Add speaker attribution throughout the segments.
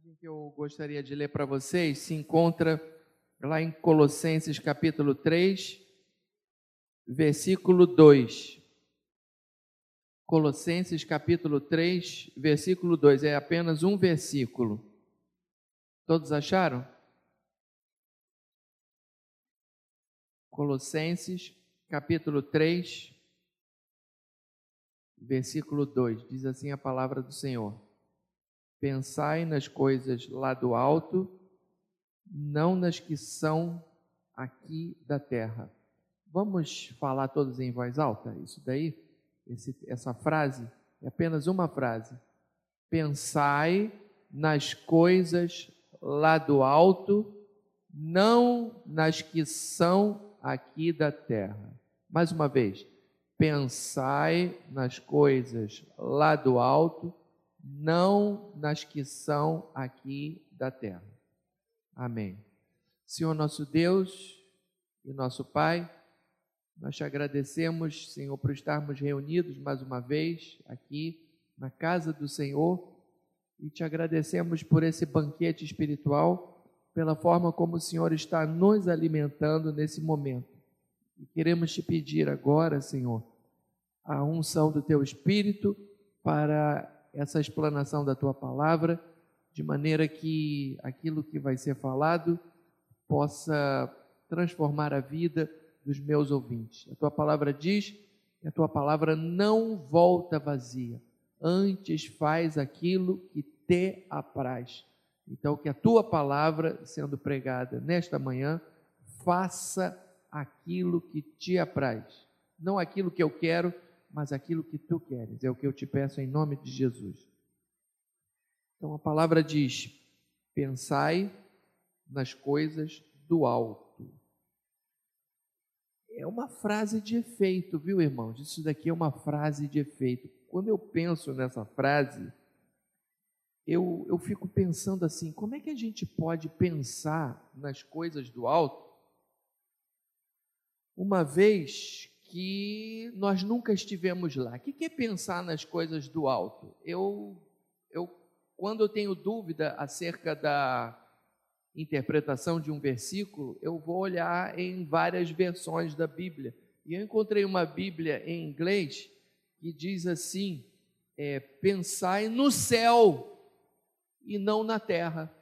Speaker 1: passagem que eu gostaria de ler para vocês se encontra lá em Colossenses capítulo 3, versículo 2. Colossenses capítulo 3, versículo 2. É apenas um versículo. Todos acharam? Colossenses capítulo 3, versículo 2. Diz assim a palavra do Senhor. Pensai nas coisas lá do alto, não nas que são aqui da terra. Vamos falar todos em voz alta? Isso daí, esse, essa frase, é apenas uma frase. Pensai nas coisas lá do alto, não nas que são aqui da terra. Mais uma vez, pensai nas coisas lá do alto, não nas que são aqui da terra. Amém. Senhor nosso Deus e nosso Pai, nós te agradecemos, Senhor, por estarmos reunidos mais uma vez aqui na casa do Senhor e te agradecemos por esse banquete espiritual, pela forma como o Senhor está nos alimentando nesse momento. E queremos te pedir agora, Senhor, a unção do teu Espírito para essa explanação da tua palavra, de maneira que aquilo que vai ser falado possa transformar a vida dos meus ouvintes. A tua palavra diz que a tua palavra não volta vazia, antes faz aquilo que te apraz. Então, que a tua palavra, sendo pregada nesta manhã, faça aquilo que te apraz. Não aquilo que eu quero, mas aquilo que tu queres. É o que eu te peço em nome de Jesus. Então a palavra diz: pensai nas coisas do alto. É uma frase de efeito, viu, irmãos? Isso daqui é uma frase de efeito. Quando eu penso nessa frase, eu, eu fico pensando assim: como é que a gente pode pensar nas coisas do alto, uma vez que nós nunca estivemos lá. O que é pensar nas coisas do alto? Eu, eu, quando eu tenho dúvida acerca da interpretação de um versículo, eu vou olhar em várias versões da Bíblia. E eu encontrei uma Bíblia em inglês que diz assim: é, pensai no céu e não na terra.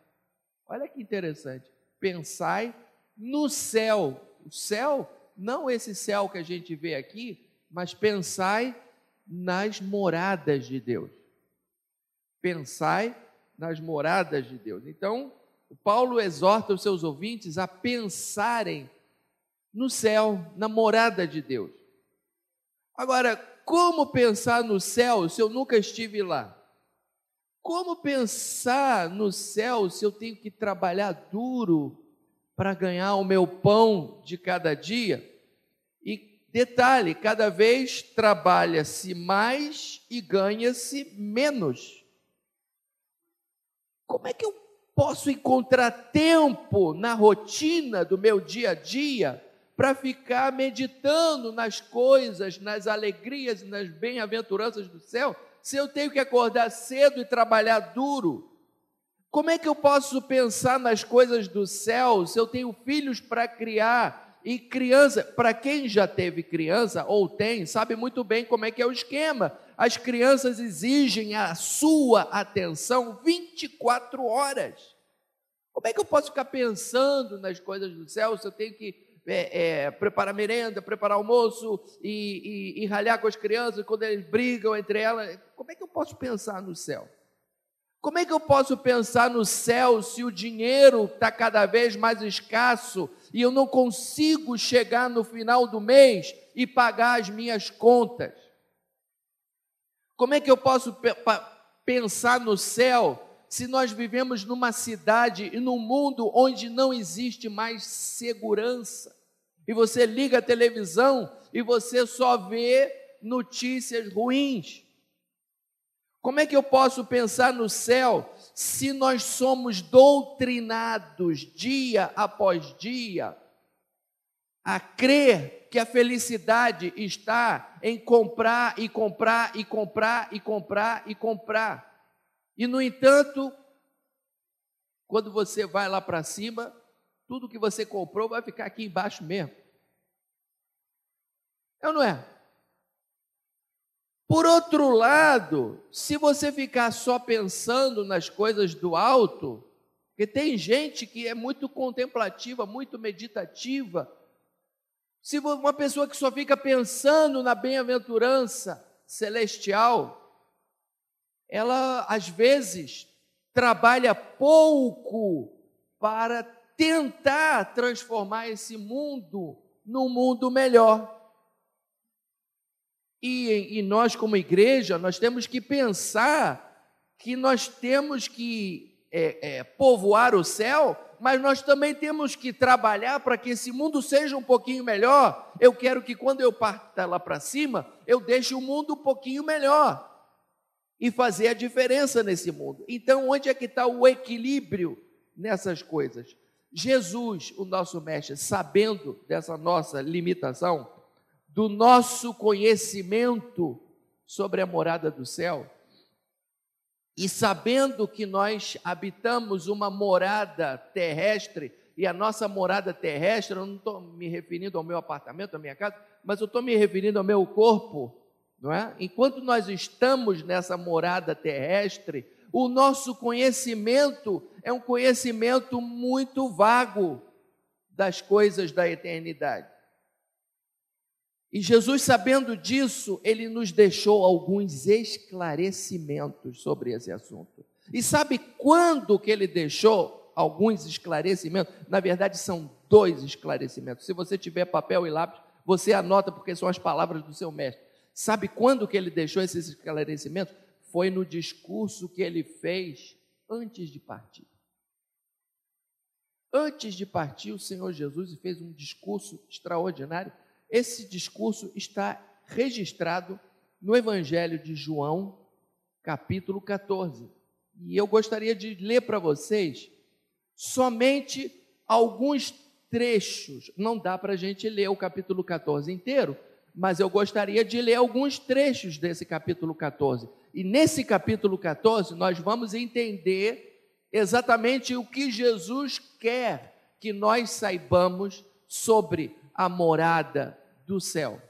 Speaker 1: Olha que interessante. Pensai no céu. O céu não esse céu que a gente vê aqui, mas pensai nas moradas de Deus. Pensai nas moradas de Deus. Então, Paulo exorta os seus ouvintes a pensarem no céu, na morada de Deus. Agora, como pensar no céu se eu nunca estive lá? Como pensar no céu se eu tenho que trabalhar duro para ganhar o meu pão de cada dia. E detalhe, cada vez trabalha-se mais e ganha-se menos. Como é que eu posso encontrar tempo na rotina do meu dia a dia para ficar meditando nas coisas, nas alegrias e nas bem-aventuranças do céu, se eu tenho que acordar cedo e trabalhar duro? Como é que eu posso pensar nas coisas do céu se eu tenho filhos para criar e criança? Para quem já teve criança ou tem, sabe muito bem como é que é o esquema. As crianças exigem a sua atenção 24 horas. Como é que eu posso ficar pensando nas coisas do céu se eu tenho que é, é, preparar merenda, preparar almoço e, e, e ralhar com as crianças quando eles brigam entre elas? Como é que eu posso pensar no céu? Como é que eu posso pensar no céu se o dinheiro está cada vez mais escasso e eu não consigo chegar no final do mês e pagar as minhas contas? Como é que eu posso pensar no céu se nós vivemos numa cidade e num mundo onde não existe mais segurança? E você liga a televisão e você só vê notícias ruins. Como é que eu posso pensar no céu se nós somos doutrinados dia após dia a crer que a felicidade está em comprar e comprar e comprar e comprar e comprar? E no entanto, Quando você vai lá para cima, tudo que você comprou vai ficar aqui embaixo mesmo. É ou não é? Por outro lado, se você ficar só pensando nas coisas do alto, porque tem gente que é muito contemplativa, muito meditativa, se uma pessoa que só fica pensando na bem-aventurança celestial, ela às vezes trabalha pouco para tentar transformar esse mundo num mundo melhor. E, e nós, como igreja, nós temos que pensar que nós temos que é, é, povoar o céu, mas nós também temos que trabalhar para que esse mundo seja um pouquinho melhor. Eu quero que quando eu parta lá para cima, eu deixe o mundo um pouquinho melhor e fazer a diferença nesse mundo. Então, onde é que está o equilíbrio nessas coisas? Jesus, o nosso mestre, sabendo dessa nossa limitação, do nosso conhecimento sobre a morada do céu, e sabendo que nós habitamos uma morada terrestre, e a nossa morada terrestre, eu não estou me referindo ao meu apartamento, à minha casa, mas eu estou me referindo ao meu corpo, não é? Enquanto nós estamos nessa morada terrestre, o nosso conhecimento é um conhecimento muito vago das coisas da eternidade. E Jesus, sabendo disso, ele nos deixou alguns esclarecimentos sobre esse assunto. E sabe quando que ele deixou alguns esclarecimentos? Na verdade, são dois esclarecimentos. Se você tiver papel e lápis, você anota porque são as palavras do seu mestre. Sabe quando que ele deixou esses esclarecimentos? Foi no discurso que ele fez antes de partir. Antes de partir, o Senhor Jesus fez um discurso extraordinário esse discurso está registrado no Evangelho de João, capítulo 14. E eu gostaria de ler para vocês somente alguns trechos. Não dá para a gente ler o capítulo 14 inteiro, mas eu gostaria de ler alguns trechos desse capítulo 14. E nesse capítulo 14, nós vamos entender exatamente o que Jesus quer que nós saibamos sobre a morada do céu,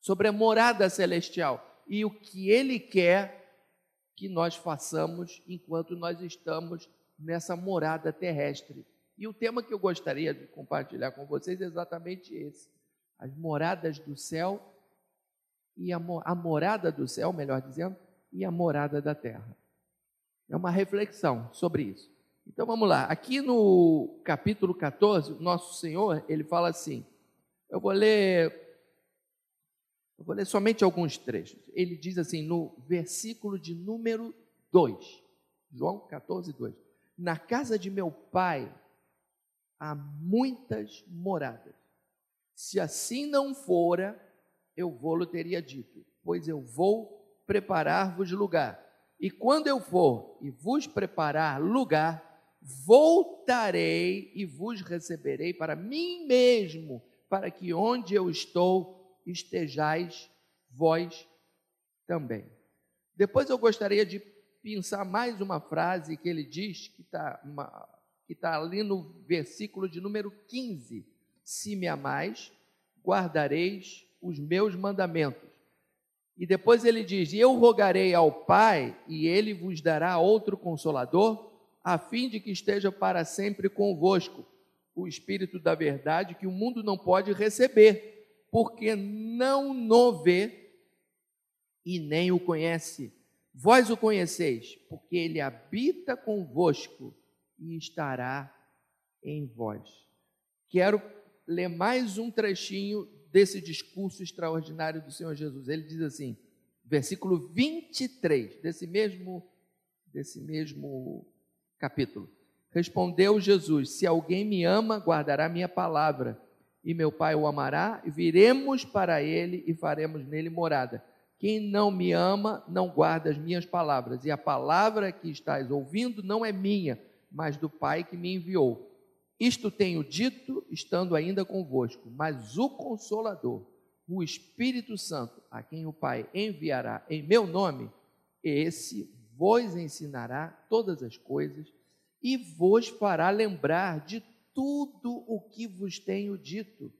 Speaker 1: sobre a morada celestial e o que ele quer que nós façamos enquanto nós estamos nessa morada terrestre. E o tema que eu gostaria de compartilhar com vocês é exatamente esse: as moradas do céu e a, a morada do céu, melhor dizendo, e a morada da terra. É uma reflexão sobre isso. Então vamos lá. Aqui no capítulo 14, nosso Senhor, ele fala assim: eu vou ler eu vou ler somente alguns trechos. Ele diz assim no versículo de número 2, João 14, 2: Na casa de meu pai há muitas moradas. Se assim não fora, eu vou-lhe teria dito, pois eu vou preparar-vos lugar. E quando eu for e vos preparar lugar, voltarei e vos receberei para mim mesmo, para que onde eu estou estejais vós também. Depois eu gostaria de pensar mais uma frase que ele diz, que está tá ali no versículo de número 15: Se me amais, guardareis os meus mandamentos. E depois ele diz: Eu rogarei ao Pai, e ele vos dará outro consolador, a fim de que esteja para sempre convosco o Espírito da verdade que o mundo não pode receber, porque não no vê e nem o conhece. Vós o conheceis, porque ele habita convosco e estará em vós. Quero ler mais um trechinho desse discurso extraordinário do Senhor Jesus. Ele diz assim, versículo 23 desse mesmo desse mesmo capítulo. Respondeu Jesus: Se alguém me ama, guardará minha palavra, e meu Pai o amará, e viremos para ele e faremos nele morada. Quem não me ama, não guarda as minhas palavras, e a palavra que estás ouvindo não é minha, mas do Pai que me enviou. Isto tenho dito, estando ainda convosco, mas o Consolador, o Espírito Santo, a quem o Pai enviará em meu nome, esse vos ensinará todas as coisas e vos fará lembrar de tudo o que vos tenho dito.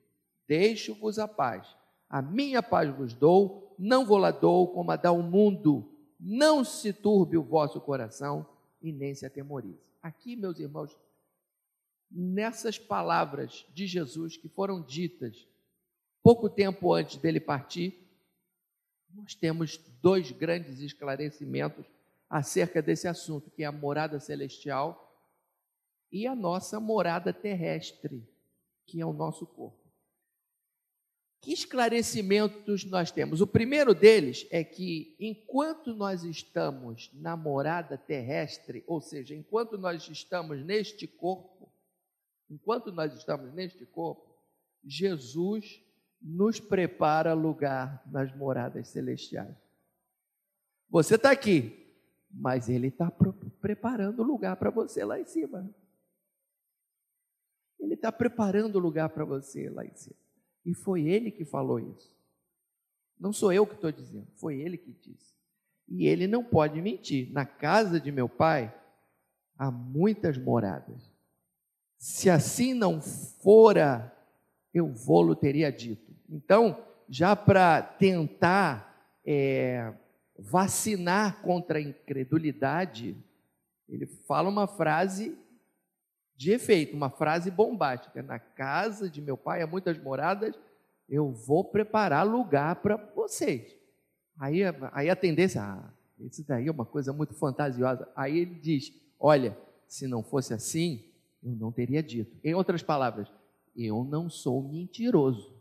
Speaker 1: Deixo-vos a paz. A minha paz vos dou, não vou lá dou como a dá o mundo. Não se turbe o vosso coração e nem se atemorize. Aqui, meus irmãos, nessas palavras de Jesus que foram ditas pouco tempo antes dele partir, nós temos dois grandes esclarecimentos acerca desse assunto, que é a morada celestial e a nossa morada terrestre, que é o nosso corpo. Que esclarecimentos nós temos? O primeiro deles é que enquanto nós estamos na morada terrestre, ou seja, enquanto nós estamos neste corpo, enquanto nós estamos neste corpo, Jesus nos prepara lugar nas moradas celestiais. Você está aqui, mas Ele está preparando lugar para você lá em cima. Ele está preparando lugar para você lá em cima. E foi Ele que falou isso. Não sou eu que estou dizendo, foi Ele que disse. E Ele não pode mentir. Na casa de meu Pai há muitas moradas. Se assim não fora, eu vou-lo teria dito. Então, já para tentar é, vacinar contra a incredulidade, ele fala uma frase de efeito, uma frase bombástica: Na casa de meu pai há muitas moradas, eu vou preparar lugar para vocês. Aí, aí a tendência, ah, isso daí é uma coisa muito fantasiosa. Aí ele diz: Olha, se não fosse assim, eu não teria dito. Em outras palavras, eu não sou mentiroso.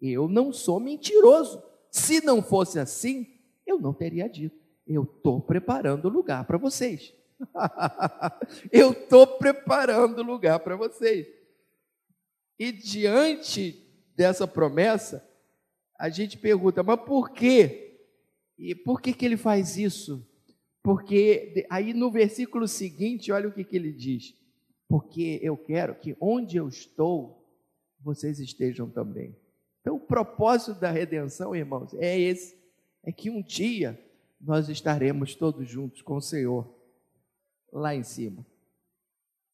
Speaker 1: Eu não sou mentiroso. Se não fosse assim, eu não teria dito. Eu estou preparando lugar para vocês. eu estou preparando lugar para vocês. E diante dessa promessa, a gente pergunta, mas por quê? E por que, que ele faz isso? Porque aí no versículo seguinte, olha o que, que ele diz. Porque eu quero que onde eu estou, vocês estejam também. Então, o propósito da redenção, irmãos, é esse: é que um dia nós estaremos todos juntos com o Senhor lá em cima.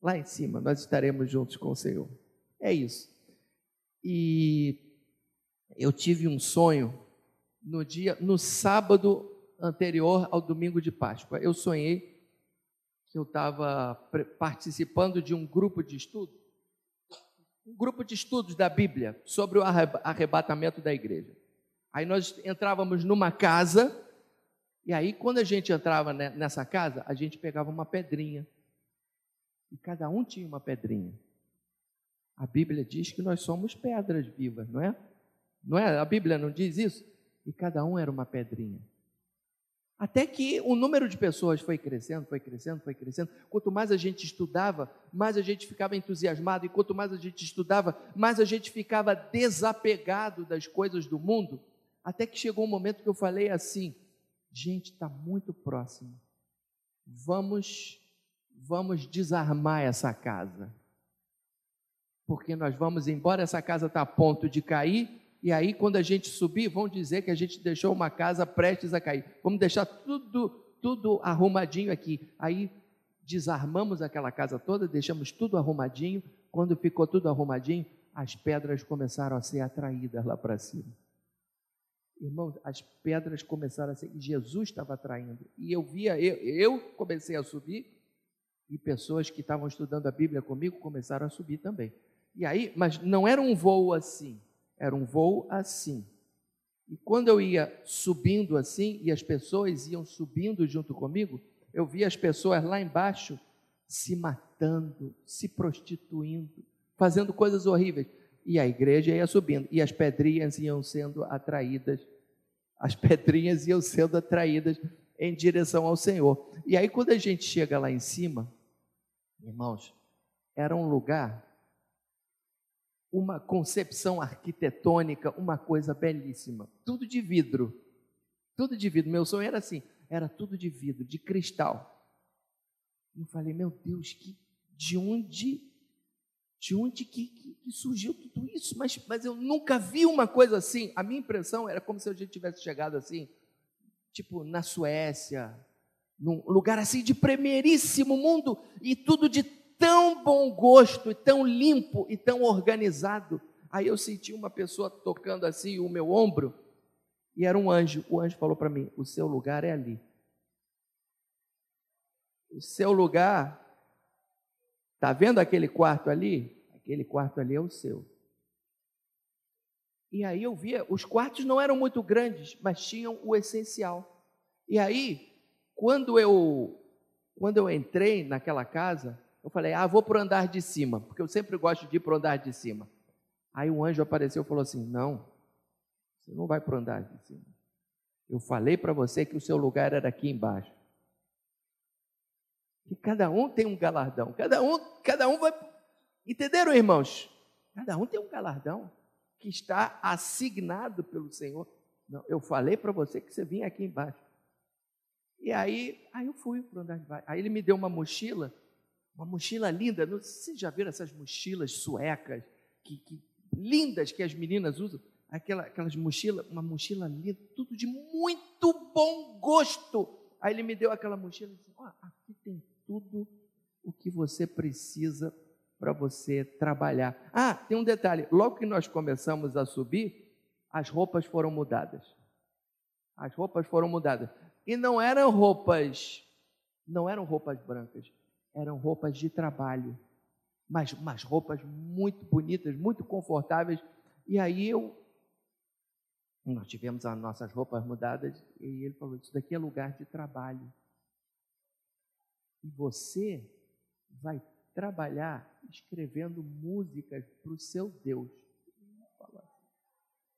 Speaker 1: Lá em cima, nós estaremos juntos com o Senhor. É isso. E eu tive um sonho no dia, no sábado anterior ao domingo de Páscoa. Eu sonhei que eu estava participando de um grupo de estudo, um grupo de estudos da Bíblia sobre o arrebatamento da igreja. Aí nós entrávamos numa casa e aí, quando a gente entrava nessa casa, a gente pegava uma pedrinha. E cada um tinha uma pedrinha. A Bíblia diz que nós somos pedras vivas, não é? Não é? A Bíblia não diz isso? E cada um era uma pedrinha. Até que o número de pessoas foi crescendo, foi crescendo, foi crescendo. Quanto mais a gente estudava, mais a gente ficava entusiasmado. E quanto mais a gente estudava, mais a gente ficava desapegado das coisas do mundo. Até que chegou um momento que eu falei assim: gente, está muito próximo. Vamos, vamos desarmar essa casa. Porque nós vamos embora, essa casa está a ponto de cair, e aí quando a gente subir, vão dizer que a gente deixou uma casa prestes a cair. Vamos deixar tudo, tudo arrumadinho aqui. Aí desarmamos aquela casa toda, deixamos tudo arrumadinho. Quando ficou tudo arrumadinho, as pedras começaram a ser atraídas lá para cima. Irmãos, as pedras começaram a ser. E Jesus estava atraindo. E eu via, eu, eu comecei a subir, e pessoas que estavam estudando a Bíblia comigo começaram a subir também. E aí, mas não era um voo assim, era um voo assim. E quando eu ia subindo assim, e as pessoas iam subindo junto comigo, eu via as pessoas lá embaixo se matando, se prostituindo, fazendo coisas horríveis e a igreja ia subindo, e as pedrinhas iam sendo atraídas, as pedrinhas iam sendo atraídas em direção ao Senhor. E aí, quando a gente chega lá em cima, irmãos, era um lugar, uma concepção arquitetônica, uma coisa belíssima, tudo de vidro, tudo de vidro. Meu sonho era assim, era tudo de vidro, de cristal. Eu falei, meu Deus, que, de onde de onde que, que, que, surgiu tudo isso? Mas, mas eu nunca vi uma coisa assim. A minha impressão era como se a gente tivesse chegado assim, tipo na Suécia, num lugar assim de primeiríssimo mundo e tudo de tão bom gosto, e tão limpo e tão organizado. Aí eu senti uma pessoa tocando assim o meu ombro e era um anjo. O anjo falou para mim: O seu lugar é ali. O seu lugar, está vendo aquele quarto ali? Aquele quarto ali é o seu. E aí eu via, os quartos não eram muito grandes, mas tinham o essencial. E aí, quando eu quando eu entrei naquela casa, eu falei: "Ah, vou para o andar de cima", porque eu sempre gosto de ir para o andar de cima. Aí o anjo apareceu e falou assim: "Não. Você não vai para o andar de cima. Eu falei para você que o seu lugar era aqui embaixo. Que cada um tem um galardão. Cada um, cada um vai. Entenderam, irmãos? Cada um tem um galardão que está assignado pelo Senhor. Não, eu falei para você que você vinha aqui embaixo. E aí, aí eu fui para andar de baixo. Aí ele me deu uma mochila, uma mochila linda. Não, vocês já viram essas mochilas suecas, que, que lindas que as meninas usam? Aquela, aquelas mochilas, uma mochila linda, tudo de muito bom gosto. Aí ele me deu aquela mochila e disse: oh, tudo o que você precisa para você trabalhar. Ah, tem um detalhe: logo que nós começamos a subir, as roupas foram mudadas. As roupas foram mudadas. E não eram roupas, não eram roupas brancas, eram roupas de trabalho. Mas umas roupas muito bonitas, muito confortáveis. E aí eu. Nós tivemos as nossas roupas mudadas e ele falou: Isso daqui é lugar de trabalho. E você vai trabalhar escrevendo músicas para o seu Deus.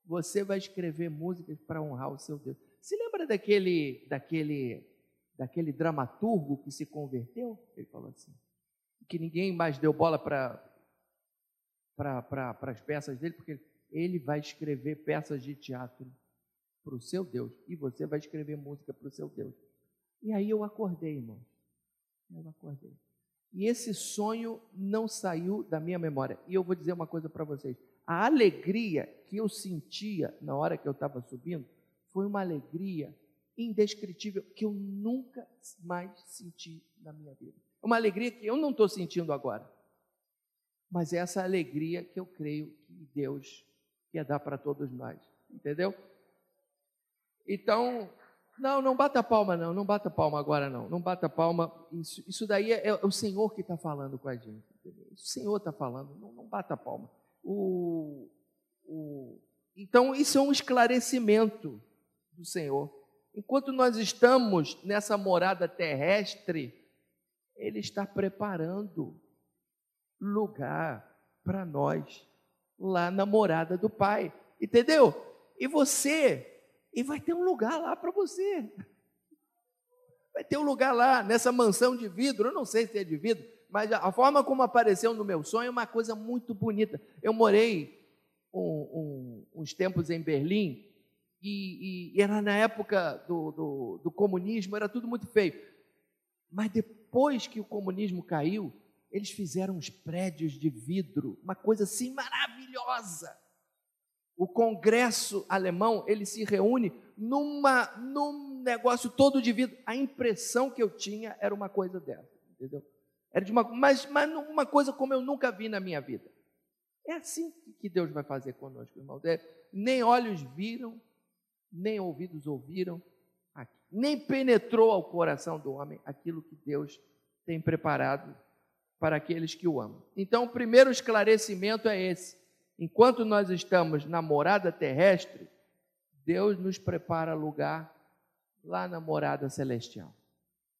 Speaker 1: Você vai escrever músicas para honrar o seu Deus. Se lembra daquele, daquele, daquele dramaturgo que se converteu? Ele falou assim, que ninguém mais deu bola para para as peças dele, porque ele vai escrever peças de teatro para o seu Deus e você vai escrever música para o seu Deus. E aí eu acordei, irmão. Eu acordei. E esse sonho não saiu da minha memória. E eu vou dizer uma coisa para vocês: a alegria que eu sentia na hora que eu estava subindo foi uma alegria indescritível que eu nunca mais senti na minha vida. Uma alegria que eu não estou sentindo agora. Mas é essa alegria que eu creio que Deus quer dar para todos nós. Entendeu? Então, não, não bata palma, não, não bata palma agora, não. Não bata palma. Isso, isso daí é, é o Senhor que está falando com a gente. Entendeu? O Senhor está falando, não, não bata palma. O, o, então, isso é um esclarecimento do Senhor. Enquanto nós estamos nessa morada terrestre, Ele está preparando lugar para nós lá na morada do Pai. Entendeu? E você e vai ter um lugar lá para você. Vai ter um lugar lá, nessa mansão de vidro. Eu não sei se é de vidro, mas a forma como apareceu no meu sonho é uma coisa muito bonita. Eu morei um, um, uns tempos em Berlim e, e, era na época do, do, do comunismo, era tudo muito feio. Mas depois que o comunismo caiu, eles fizeram uns prédios de vidro, uma coisa assim maravilhosa o Congresso alemão, ele se reúne numa, num negócio todo de vidro. A impressão que eu tinha era uma coisa dessa, entendeu? Era de uma, mas, mas uma coisa como eu nunca vi na minha vida. É assim que Deus vai fazer conosco, irmão. É, nem olhos viram, nem ouvidos ouviram, nem penetrou ao coração do homem aquilo que Deus tem preparado para aqueles que o amam. Então, o primeiro esclarecimento é esse Enquanto nós estamos na morada terrestre, Deus nos prepara lugar lá na morada celestial.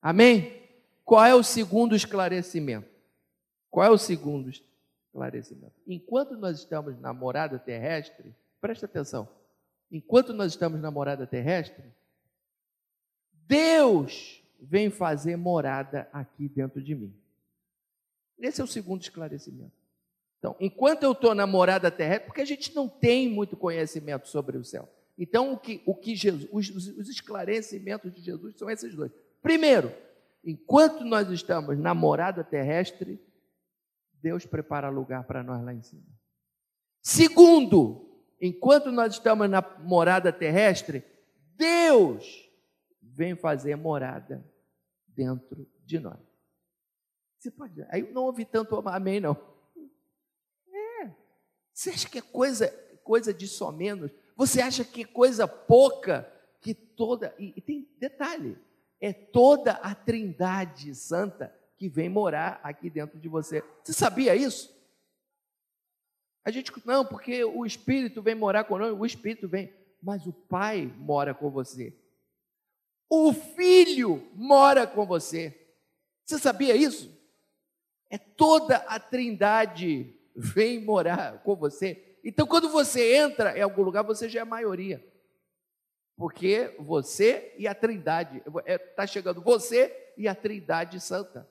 Speaker 1: Amém? Qual é o segundo esclarecimento? Qual é o segundo esclarecimento? Enquanto nós estamos na morada terrestre, presta atenção. Enquanto nós estamos na morada terrestre, Deus vem fazer morada aqui dentro de mim. Esse é o segundo esclarecimento. Então, enquanto eu estou na morada terrestre, porque a gente não tem muito conhecimento sobre o céu. Então, o que, o que Jesus, os, os esclarecimentos de Jesus são esses dois. Primeiro, enquanto nós estamos na morada terrestre, Deus prepara lugar para nós lá em cima. Segundo, enquanto nós estamos na morada terrestre, Deus vem fazer morada dentro de nós. Você pode. Aí eu não ouvi tanto amém, não. Você acha que é coisa, coisa de só menos? Você acha que é coisa pouca que toda. E, e tem detalhe: é toda a trindade santa que vem morar aqui dentro de você. Você sabia isso? A gente, não, porque o Espírito vem morar conosco, o Espírito vem, mas o Pai mora com você. O Filho mora com você. Você sabia isso? É toda a trindade vem morar com você. Então, quando você entra em algum lugar, você já é maioria. Porque você e a trindade, está é, chegando você e a trindade santa.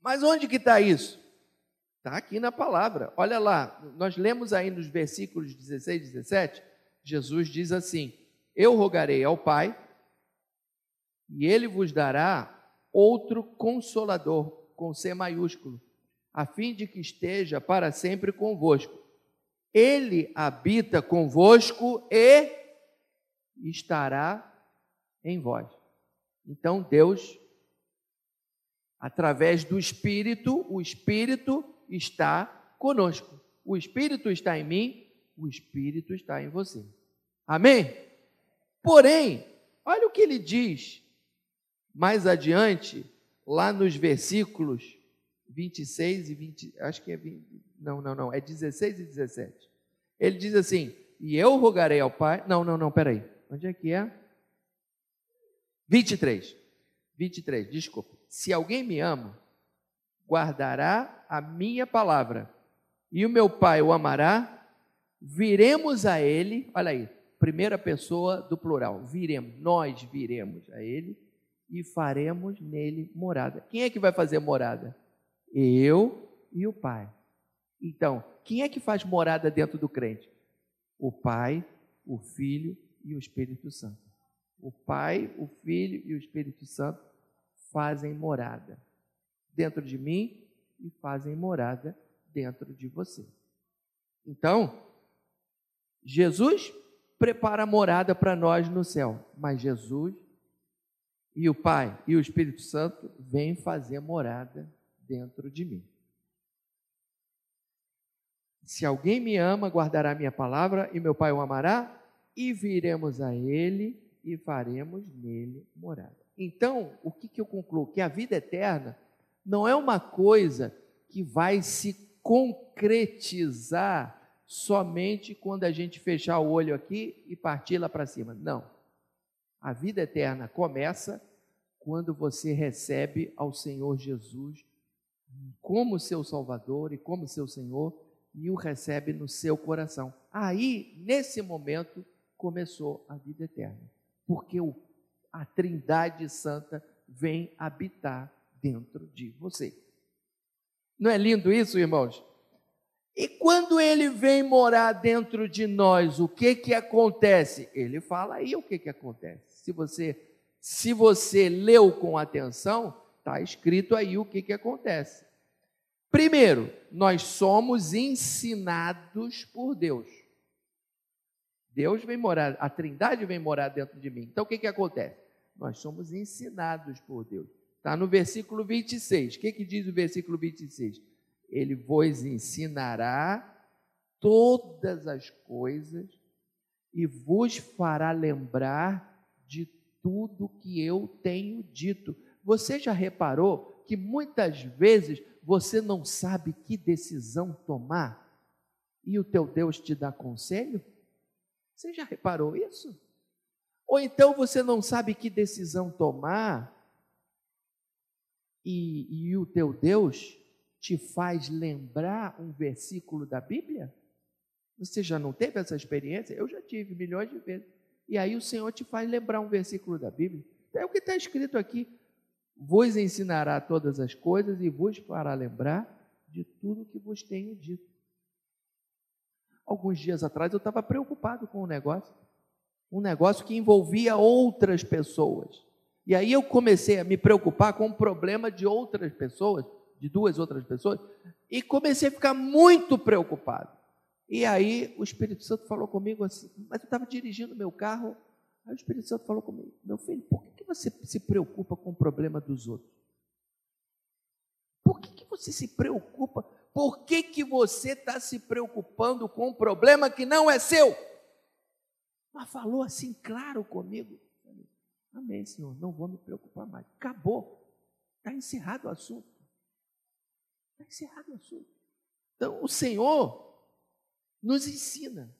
Speaker 1: Mas onde que está isso? Está aqui na palavra. Olha lá, nós lemos aí nos versículos 16 e 17, Jesus diz assim: Eu rogarei ao Pai, e ele vos dará outro consolador, com C maiúsculo, a fim de que esteja para sempre convosco. Ele habita convosco e estará em vós. Então Deus, através do Espírito, o Espírito está conosco. O Espírito está em mim, o Espírito está em você. Amém? Porém, olha o que ele diz mais adiante, lá nos versículos 26 e 20, acho que é 20, não, não, não, é 16 e 17. Ele diz assim: E eu rogarei ao Pai. Não, não, não, peraí. Onde é que é? 23. 23, desculpa. Se alguém me ama, guardará a minha palavra, e o meu Pai o amará, viremos a ele, olha aí, primeira pessoa do plural, viremos, nós viremos a ele e faremos nele morada. Quem é que vai fazer morada? Eu e o Pai. Então, quem é que faz morada dentro do crente? O Pai, o Filho e o Espírito Santo. O Pai, o Filho e o Espírito Santo fazem morada dentro de mim e fazem morada dentro de você. Então, Jesus prepara morada para nós no céu, mas Jesus e o Pai e o Espírito Santo vêm fazer morada dentro de mim. Se alguém me ama, guardará minha palavra, e meu Pai o amará, e viremos a ele e faremos nele morada. Então, o que, que eu concluo? Que a vida eterna não é uma coisa que vai se concretizar somente quando a gente fechar o olho aqui e partir lá para cima. Não. A vida eterna começa quando você recebe ao Senhor Jesus como seu Salvador e como seu Senhor e o recebe no seu coração. Aí, nesse momento, começou a vida eterna, porque o, a Trindade Santa vem habitar dentro de você. Não é lindo isso, irmãos? E quando ele vem morar dentro de nós, o que que acontece? Ele fala aí o que que acontece. Se você se você leu com atenção, está escrito aí o que que acontece. Primeiro, nós somos ensinados por Deus. Deus vem morar, a Trindade vem morar dentro de mim. Então o que que acontece? Nós somos ensinados por Deus. Está no versículo 26. O que, que diz o versículo 26? Ele vos ensinará todas as coisas e vos fará lembrar de tudo que eu tenho dito. Você já reparou que muitas vezes você não sabe que decisão tomar e o teu Deus te dá conselho? Você já reparou isso? Ou então você não sabe que decisão tomar e, e o teu Deus te faz lembrar um versículo da Bíblia? Você já não teve essa experiência? Eu já tive milhões de vezes. E aí o Senhor te faz lembrar um versículo da Bíblia. É o que está escrito aqui. Vos ensinará todas as coisas e vos fará lembrar de tudo que vos tenho dito. Alguns dias atrás eu estava preocupado com um negócio, um negócio que envolvia outras pessoas. E aí eu comecei a me preocupar com o problema de outras pessoas, de duas outras pessoas, e comecei a ficar muito preocupado. E aí o Espírito Santo falou comigo assim, mas eu estava dirigindo meu carro, Aí o Espírito Santo falou comigo: Meu filho, por que você se preocupa com o problema dos outros? Por que, que você se preocupa? Por que, que você está se preocupando com um problema que não é seu? Mas falou assim claro comigo. Amém, Senhor, não vou me preocupar mais. Acabou. Está encerrado o assunto. Está encerrado o assunto. Então, o Senhor nos ensina.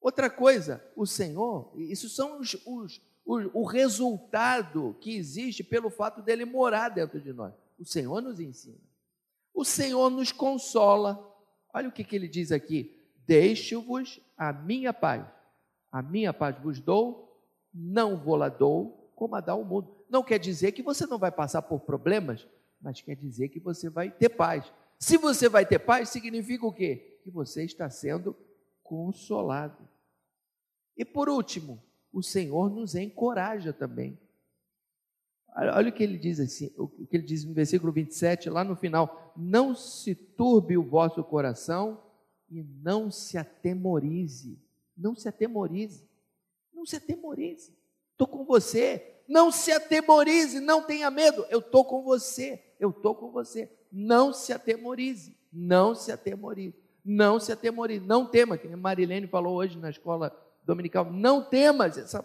Speaker 1: Outra coisa, o Senhor, isso são os, os, os, o resultado que existe pelo fato dele morar dentro de nós. O Senhor nos ensina. O Senhor nos consola. Olha o que, que ele diz aqui: Deixo-vos a minha paz. A minha paz vos dou, não vou lá dou, como a dá o mundo. Não quer dizer que você não vai passar por problemas, mas quer dizer que você vai ter paz. Se você vai ter paz, significa o quê? Que você está sendo consolado. E por último, o Senhor nos encoraja também. Olha o que ele diz assim, o que ele diz no versículo 27, lá no final: Não se turbe o vosso coração e não se atemorize. Não se atemorize. Não se atemorize. Estou com você. Não se atemorize, não tenha medo. Eu estou com você. Eu estou com você. Não se atemorize. Não se atemorize. Não se atemorize. Não tema, que Marilene falou hoje na escola dominical. Não temas. Essa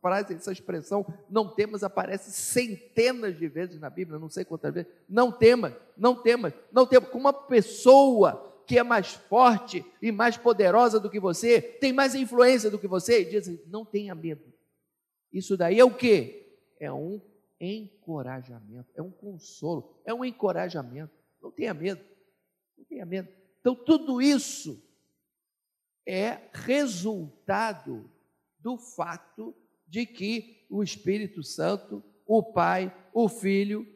Speaker 1: frase, essa expressão, não temas, aparece centenas de vezes na Bíblia, não sei quantas vezes. Não temas, não temas, não temas. Com uma pessoa que é mais forte e mais poderosa do que você, tem mais influência do que você, e diz: assim, não tenha medo. Isso daí é o que? É um encorajamento, é um consolo, é um encorajamento. Não tenha medo, não tenha medo. Então, tudo isso é resultado do fato de que o Espírito Santo, o Pai, o Filho,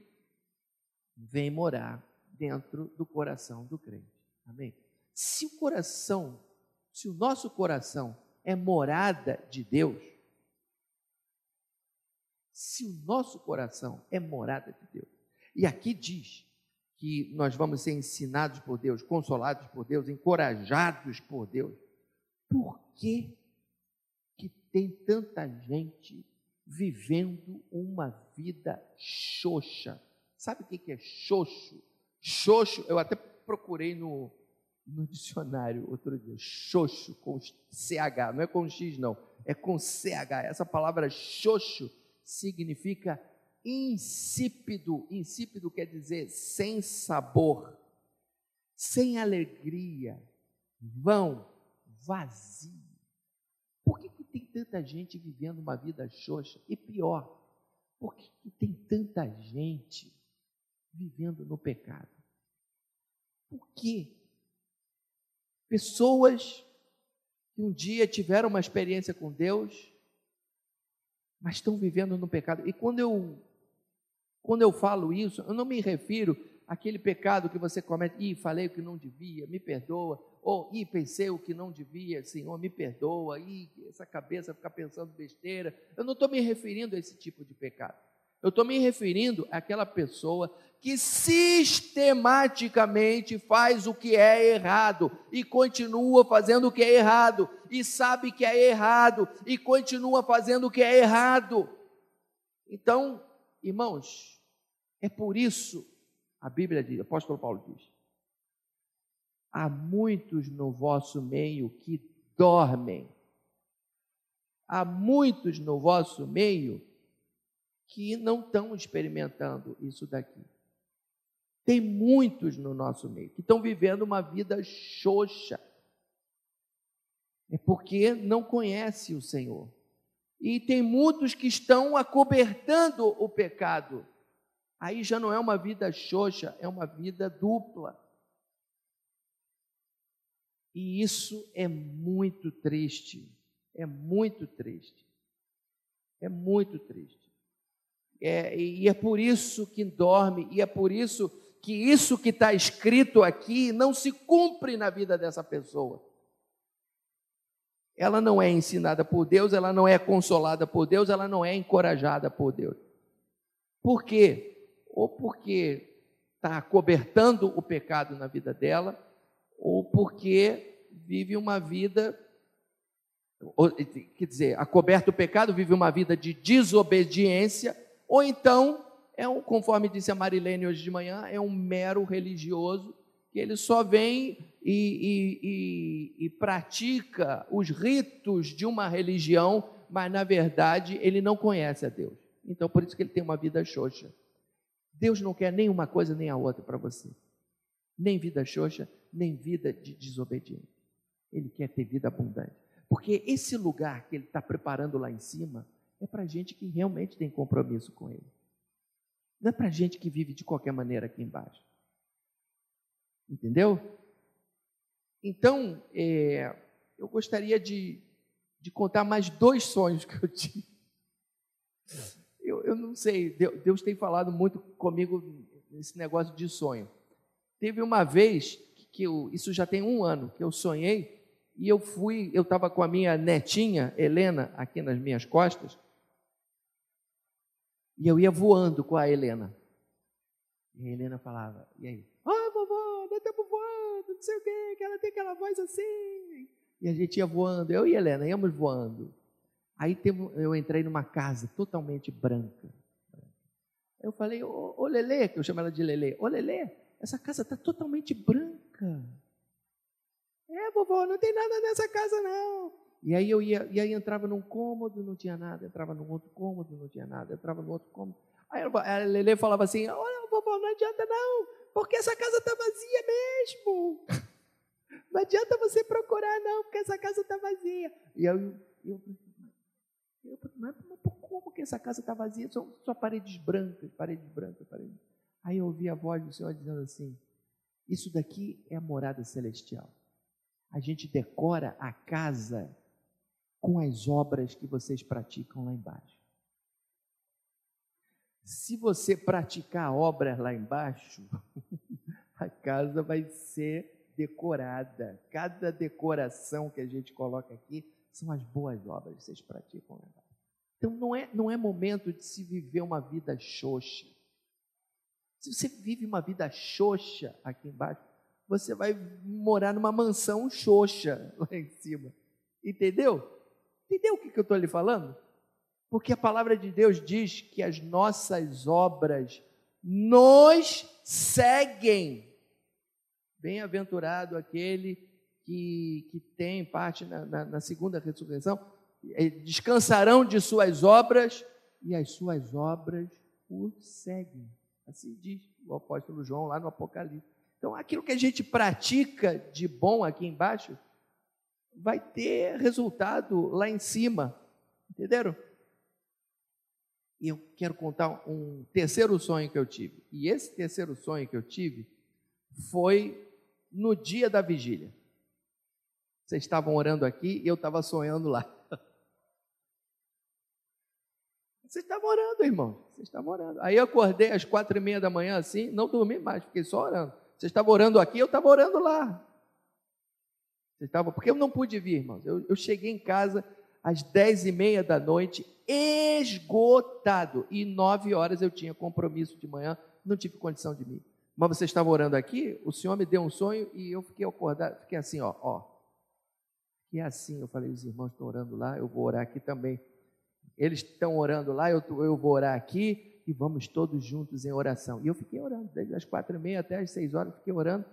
Speaker 1: vem morar dentro do coração do crente. Amém? Se o coração, se o nosso coração é morada de Deus, se o nosso coração é morada de Deus, e aqui diz que nós vamos ser ensinados por Deus, consolados por Deus, encorajados por Deus, por que tem tanta gente vivendo uma vida xoxa. Sabe o que é xoxo? Xoxo, eu até procurei no, no dicionário outro dia. Xoxo com CH, não é com X, não, é com CH. Essa palavra xoxo significa insípido. Insípido quer dizer sem sabor, sem alegria, vão, vazio tanta gente vivendo uma vida xoxa? E pior, por que tem tanta gente vivendo no pecado? Por quê? Pessoas que um dia tiveram uma experiência com Deus, mas estão vivendo no pecado. E quando eu quando eu falo isso, eu não me refiro àquele pecado que você comete, e falei o que não devia, me perdoa, ou, ih, pensei o que não devia, Senhor, me perdoa, ih, essa cabeça ficar pensando besteira. Eu não estou me referindo a esse tipo de pecado. Eu estou me referindo àquela pessoa que sistematicamente faz o que é errado e continua fazendo o que é errado, e sabe que é errado e continua fazendo o que é errado. Então, irmãos, é por isso, a Bíblia diz, o apóstolo Paulo diz, há muitos no vosso meio que dormem. Há muitos no vosso meio que não estão experimentando isso daqui. Tem muitos no nosso meio que estão vivendo uma vida xoxa. É porque não conhece o Senhor. E tem muitos que estão acobertando o pecado. Aí já não é uma vida xoxa, é uma vida dupla. E isso é muito triste. É muito triste. É muito triste. É, e é por isso que dorme, e é por isso que isso que está escrito aqui não se cumpre na vida dessa pessoa. Ela não é ensinada por Deus, ela não é consolada por Deus, ela não é encorajada por Deus. Por quê? Ou porque está cobertando o pecado na vida dela, ou porque vive uma vida quer dizer, acoberto o pecado, vive uma vida de desobediência, ou então é um, conforme disse a Marilene hoje de manhã, é um mero religioso que ele só vem e, e, e, e pratica os ritos de uma religião, mas na verdade ele não conhece a Deus. Então por isso que ele tem uma vida xoxa. Deus não quer nem uma coisa nem a outra para você. Nem vida xoxa, nem vida de desobediência. Ele quer ter vida abundante. Porque esse lugar que ele está preparando lá em cima é para gente que realmente tem compromisso com ele. Não é para gente que vive de qualquer maneira aqui embaixo. Entendeu? Então, é, eu gostaria de, de contar mais dois sonhos que eu tive. Não sei, Deus tem falado muito comigo nesse negócio de sonho. Teve uma vez que eu, isso já tem um ano, que eu sonhei e eu fui, eu estava com a minha netinha, Helena, aqui nas minhas costas, e eu ia voando com a Helena. E a Helena falava, e aí? Ah, oh, vovó, nós estamos voando, não sei o quê, que ela tem aquela voz assim. E a gente ia voando, eu e a Helena íamos voando. Aí eu entrei numa casa totalmente branca. Eu falei, ô, ô Lelê, que eu chamo ela de Lelê, ô Lelê, essa casa está totalmente branca. É, vovó, não tem nada nessa casa não. E aí eu ia, e aí entrava num cômodo, não tinha nada, entrava num outro cômodo, não tinha nada, entrava num outro cômodo. Aí a Lele falava assim: Olha, vovó, não adianta não, porque essa casa está vazia mesmo. Não adianta você procurar, não, porque essa casa está vazia. E eu, eu, eu, mas como que essa casa está vazia? São só paredes brancas, paredes brancas, paredes. Aí eu ouvi a voz do Senhor dizendo assim: Isso daqui é a morada celestial a gente decora a casa com as obras que vocês praticam lá embaixo. Se você praticar obras lá embaixo, a casa vai ser decorada. Cada decoração que a gente coloca aqui são as boas obras que vocês praticam lá embaixo. Então não é, não é momento de se viver uma vida xoxa. Se você vive uma vida xoxa aqui embaixo, você vai morar numa mansão xoxa lá em cima. Entendeu? Entendeu o que, eu estou lhe falando? Porque a palavra de Deus diz que as nossas obras nos seguem. Bem-aventurado aquele que, que tem parte na, na, na segunda ressurreição, descansarão de suas obras e as suas obras o seguem. Assim diz o apóstolo João lá no Apocalipse. Então, aquilo que a gente pratica de bom aqui embaixo vai ter resultado lá em cima. Entenderam? E eu quero contar um terceiro sonho que eu tive. E esse terceiro sonho que eu tive foi no dia da vigília. Vocês estavam orando aqui e eu estava sonhando lá. Vocês estavam orando, irmão. Vocês estavam orando. Aí eu acordei às quatro e meia da manhã assim, não dormi mais, fiquei só orando. Você estava orando aqui, eu estava orando lá. Você estava, porque eu não pude vir, irmãos. Eu, eu cheguei em casa às dez e meia da noite, esgotado. E nove horas eu tinha compromisso de manhã, não tive condição de vir. Mas você estava orando aqui, o Senhor me deu um sonho e eu fiquei acordado, fiquei assim, ó, ó. Assim, eu falei, os irmãos estão orando lá, eu vou orar aqui também. Eles estão orando lá, eu, eu vou orar aqui e vamos todos juntos em oração. E eu fiquei orando, desde as quatro e meia até as seis horas, fiquei orando.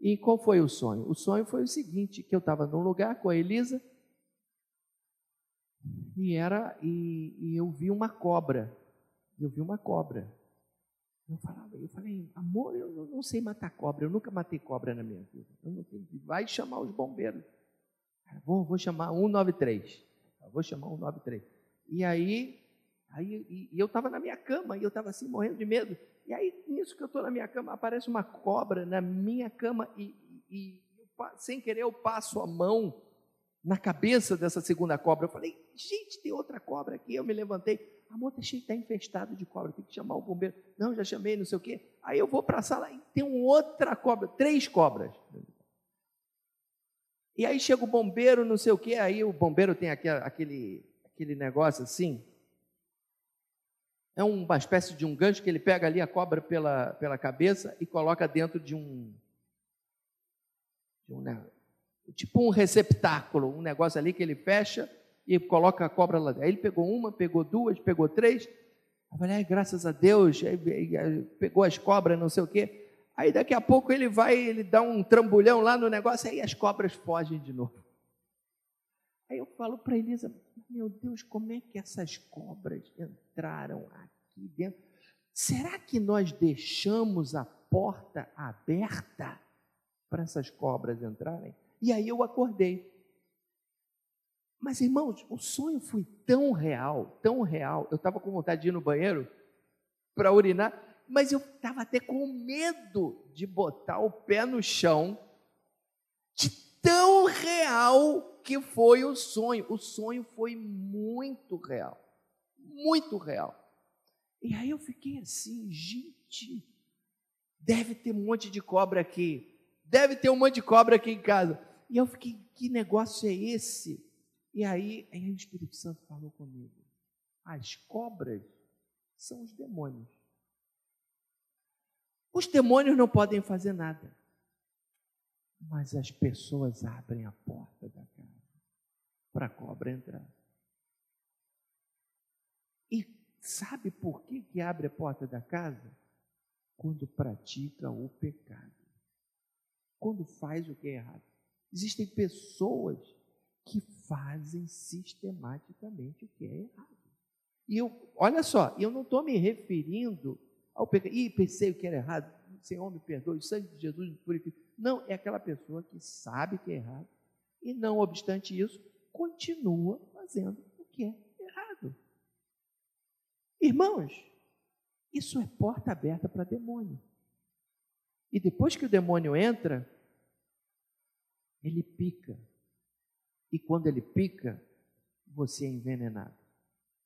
Speaker 1: E qual foi o sonho? O sonho foi o seguinte, que eu estava num lugar com a Elisa, e era e, e, eu vi uma cobra. Eu vi uma cobra. Eu falava, eu falei, amor, eu não sei matar cobra, eu nunca matei cobra na minha vida. Não tenho, vai chamar os bombeiros. Vou, vou chamar 193. Vou chamar 193. E aí Aí e, e eu estava na minha cama e eu estava assim morrendo de medo. E aí, nisso que eu estou na minha cama, aparece uma cobra na minha cama e, e, sem querer eu passo a mão na cabeça dessa segunda cobra. Eu falei, gente, tem outra cobra aqui. Eu me levantei. A moto está infestado de cobra, tem que chamar o bombeiro. Não, já chamei, não sei o quê. Aí eu vou para a sala e tem outra cobra, três cobras. E aí chega o bombeiro, não sei o quê. Aí o bombeiro tem aquele, aquele, aquele negócio assim, é uma espécie de um gancho que ele pega ali a cobra pela, pela cabeça e coloca dentro de um. De um né, tipo um receptáculo, um negócio ali que ele fecha e coloca a cobra lá dentro. Aí ele pegou uma, pegou duas, pegou três. Eu falei, Ai, graças a Deus, pegou as cobras, não sei o quê. Aí daqui a pouco ele vai, ele dá um trambolhão lá no negócio, aí as cobras fogem de novo. Aí eu falo para Elisa, meu Deus, como é que essas cobras entraram aqui dentro? Será que nós deixamos a porta aberta para essas cobras entrarem? E aí eu acordei. Mas, irmãos, o sonho foi tão real, tão real. Eu estava com vontade de ir no banheiro para urinar, mas eu estava até com medo de botar o pé no chão, de tão real que foi o sonho. O sonho foi muito real, muito real. E aí eu fiquei assim, gente, deve ter um monte de cobra aqui, deve ter um monte de cobra aqui em casa. E eu fiquei, que negócio é esse? E aí, aí o Espírito Santo falou comigo: as cobras são os demônios. Os demônios não podem fazer nada, mas as pessoas abrem a porta da casa para a cobra entrar. E sabe por que, que abre a porta da casa? Quando pratica o pecado, quando faz o que é errado. Existem pessoas que fazem sistematicamente o que é errado. E eu, olha só, eu não estou me referindo ao pecado. Ih, pensei o que era errado. Senhor, me perdoe, o sangue de Jesus me purifica. Não, é aquela pessoa que sabe que é errado e, não obstante isso, continua fazendo o que é errado. Irmãos, isso é porta aberta para demônio. E depois que o demônio entra, ele pica. E quando ele pica, você é envenenado.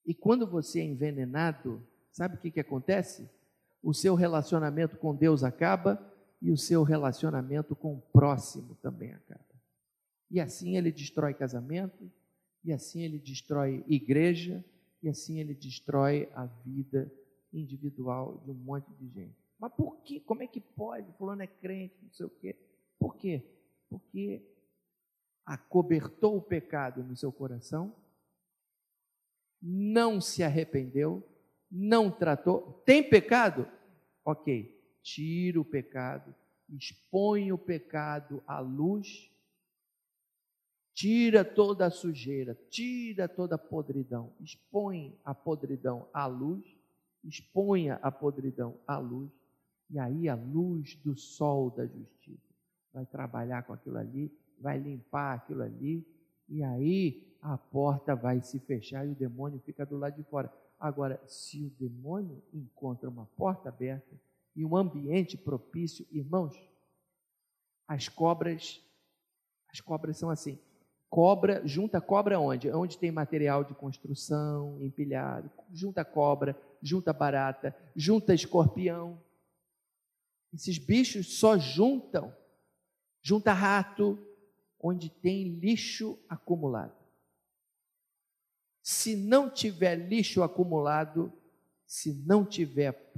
Speaker 1: E quando você é envenenado, sabe o que, que acontece? O seu relacionamento com Deus acaba e o seu relacionamento com o próximo também acaba. E assim ele destrói casamento, e assim ele destrói igreja, e assim ele destrói a vida individual de um monte de gente. Mas por quê? Como é que pode? Fulano é crente, não sei o quê. Por quê? porque acobertou o pecado no seu coração, não se arrependeu, não tratou. Tem pecado? Ok, tira o pecado, expõe o pecado à luz, tira toda a sujeira, tira toda a podridão, expõe a podridão à luz, exponha a podridão à luz, e aí a luz do sol da justiça vai trabalhar com aquilo ali, vai limpar aquilo ali, e aí a porta vai se fechar e o demônio fica do lado de fora. Agora, se o demônio encontra uma porta aberta e um ambiente propício, irmãos, as cobras, as cobras são assim. Cobra, junta cobra onde? Onde tem material de construção empilhado, junta cobra, junta barata, junta escorpião. Esses bichos só juntam junta rato onde tem lixo acumulado. Se não tiver lixo acumulado, se não tiver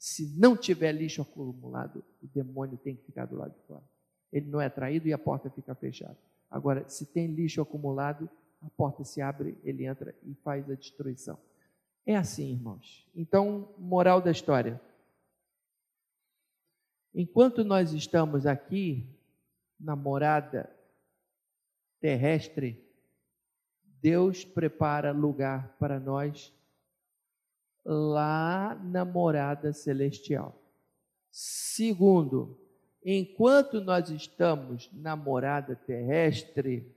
Speaker 1: se não tiver lixo acumulado, o demônio tem que ficar do lado de fora. Ele não é atraído e a porta fica fechada. Agora, se tem lixo acumulado, a porta se abre, ele entra e faz a destruição. É assim, irmãos. Então, moral da história. Enquanto nós estamos aqui na morada terrestre, Deus prepara lugar para nós lá na morada celestial. Segundo, enquanto nós estamos na morada terrestre,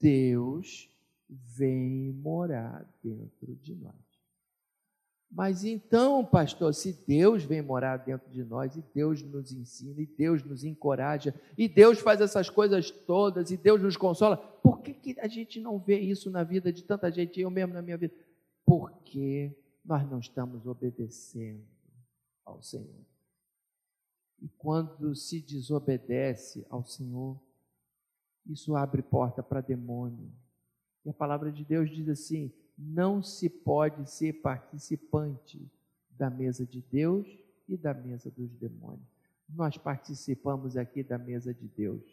Speaker 1: Deus vem morar dentro de nós. Mas então, pastor, se Deus vem morar dentro de nós, e Deus nos ensina, e Deus nos encoraja, e Deus faz essas coisas todas, e Deus nos consola, por que, que a gente não vê isso na vida de tanta gente, eu mesmo na minha vida? Porque nós não estamos obedecendo ao Senhor. E quando se desobedece ao Senhor, isso abre porta para demônio. E a palavra de Deus diz assim: não se pode ser participante da mesa de Deus e da mesa dos demônios. Nós participamos aqui da mesa de Deus.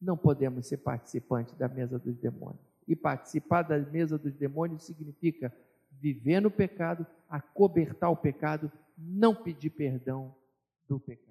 Speaker 1: não podemos ser participantes da mesa dos demônios. E participar da mesa dos demônios significa viver no pecado, acobertar o pecado, não pedir perdão do pecado.